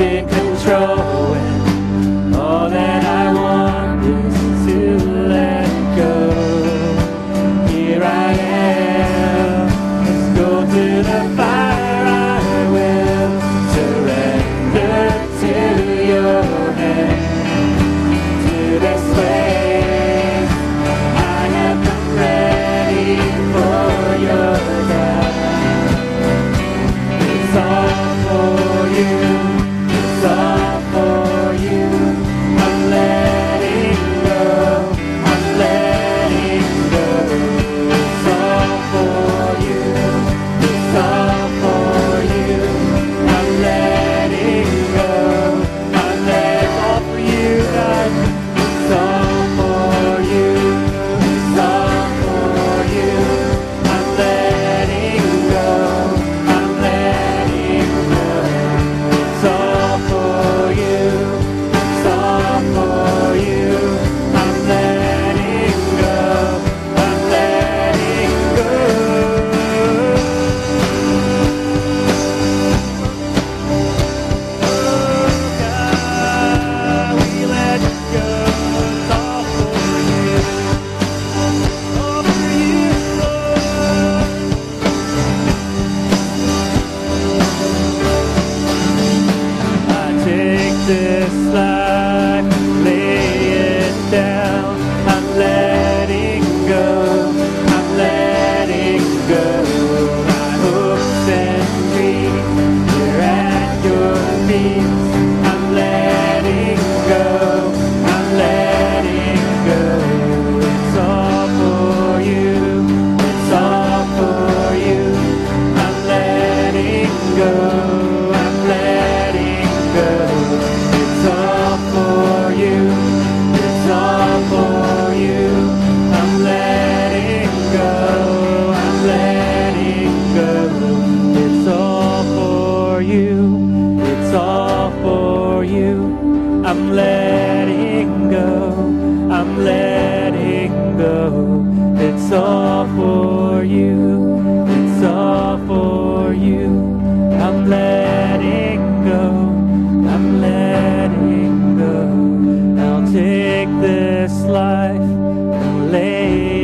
in control. When all that this life and lay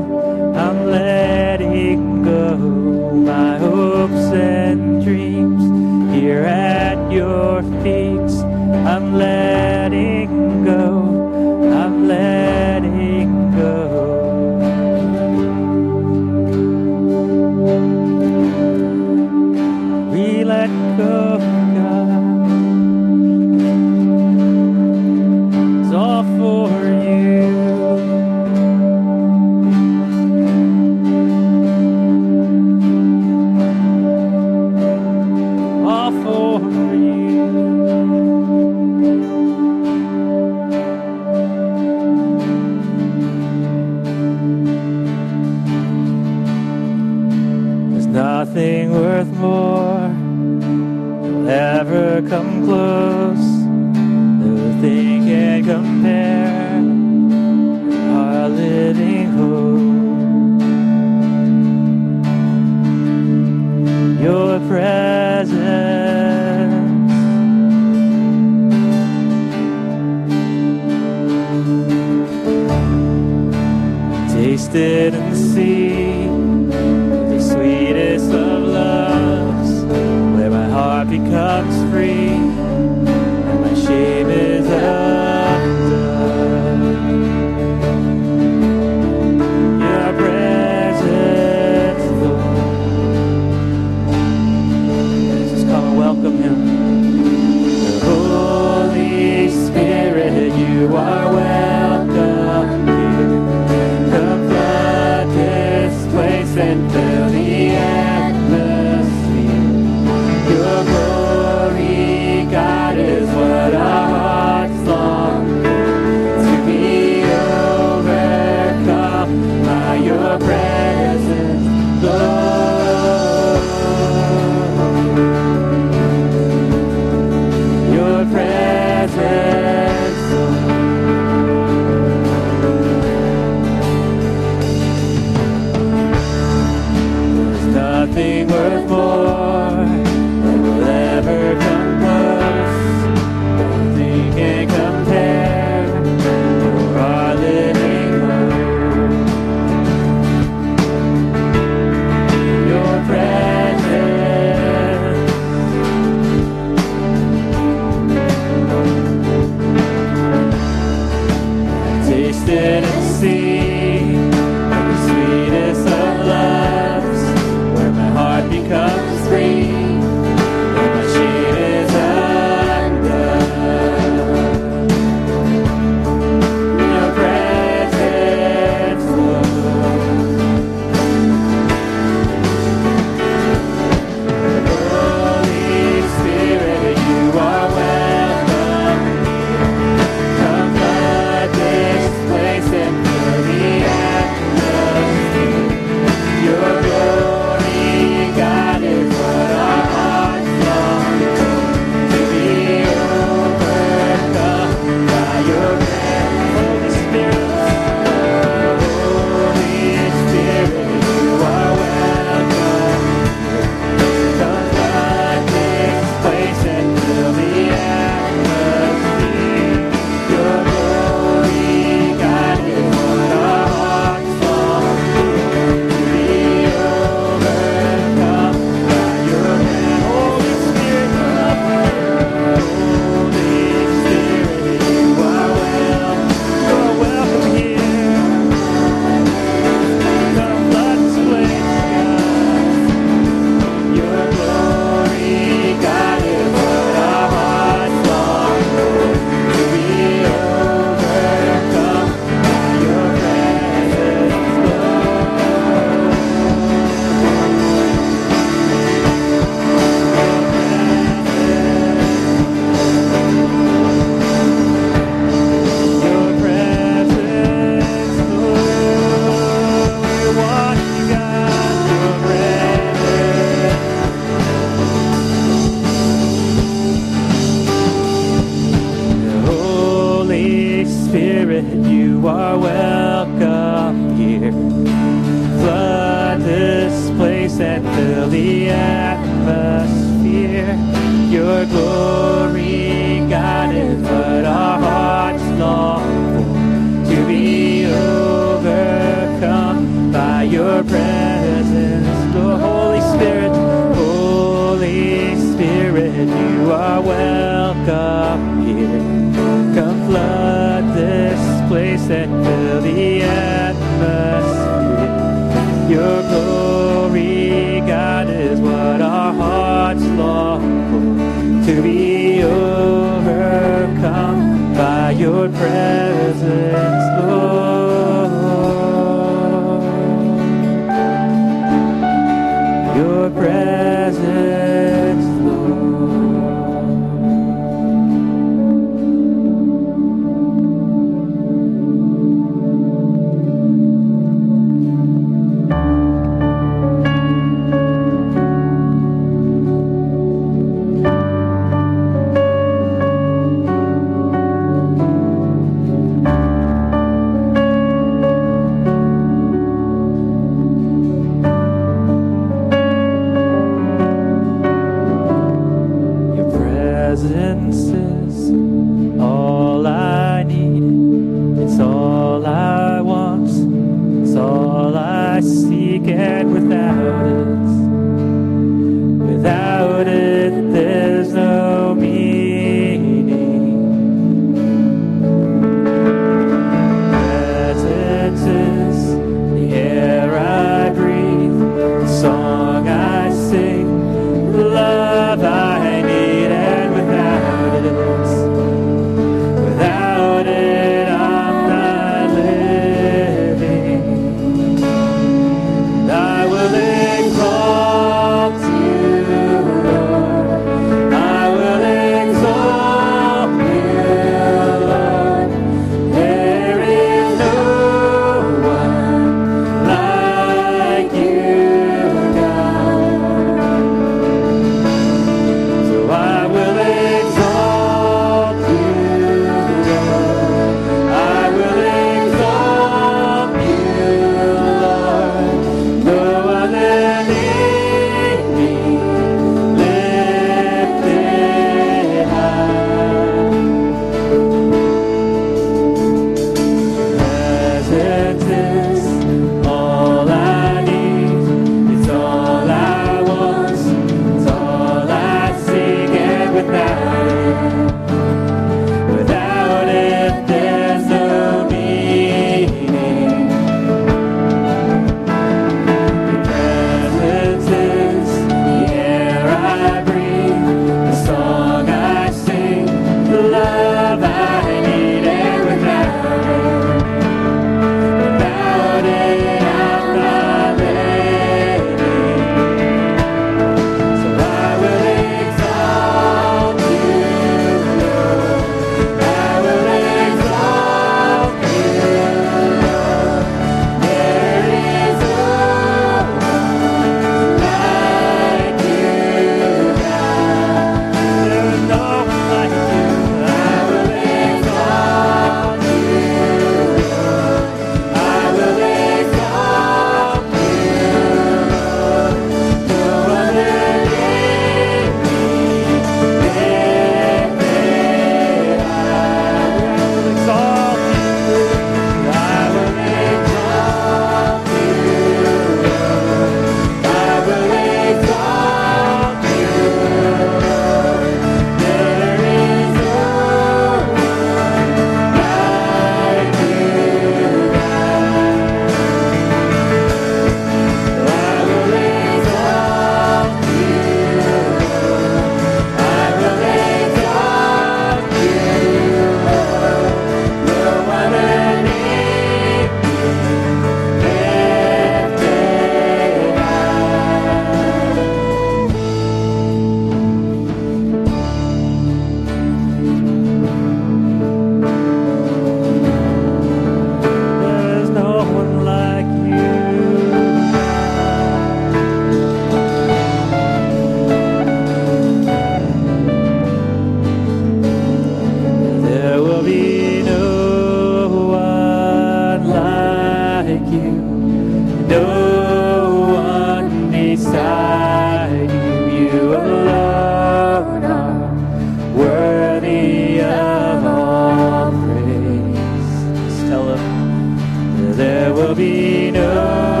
be no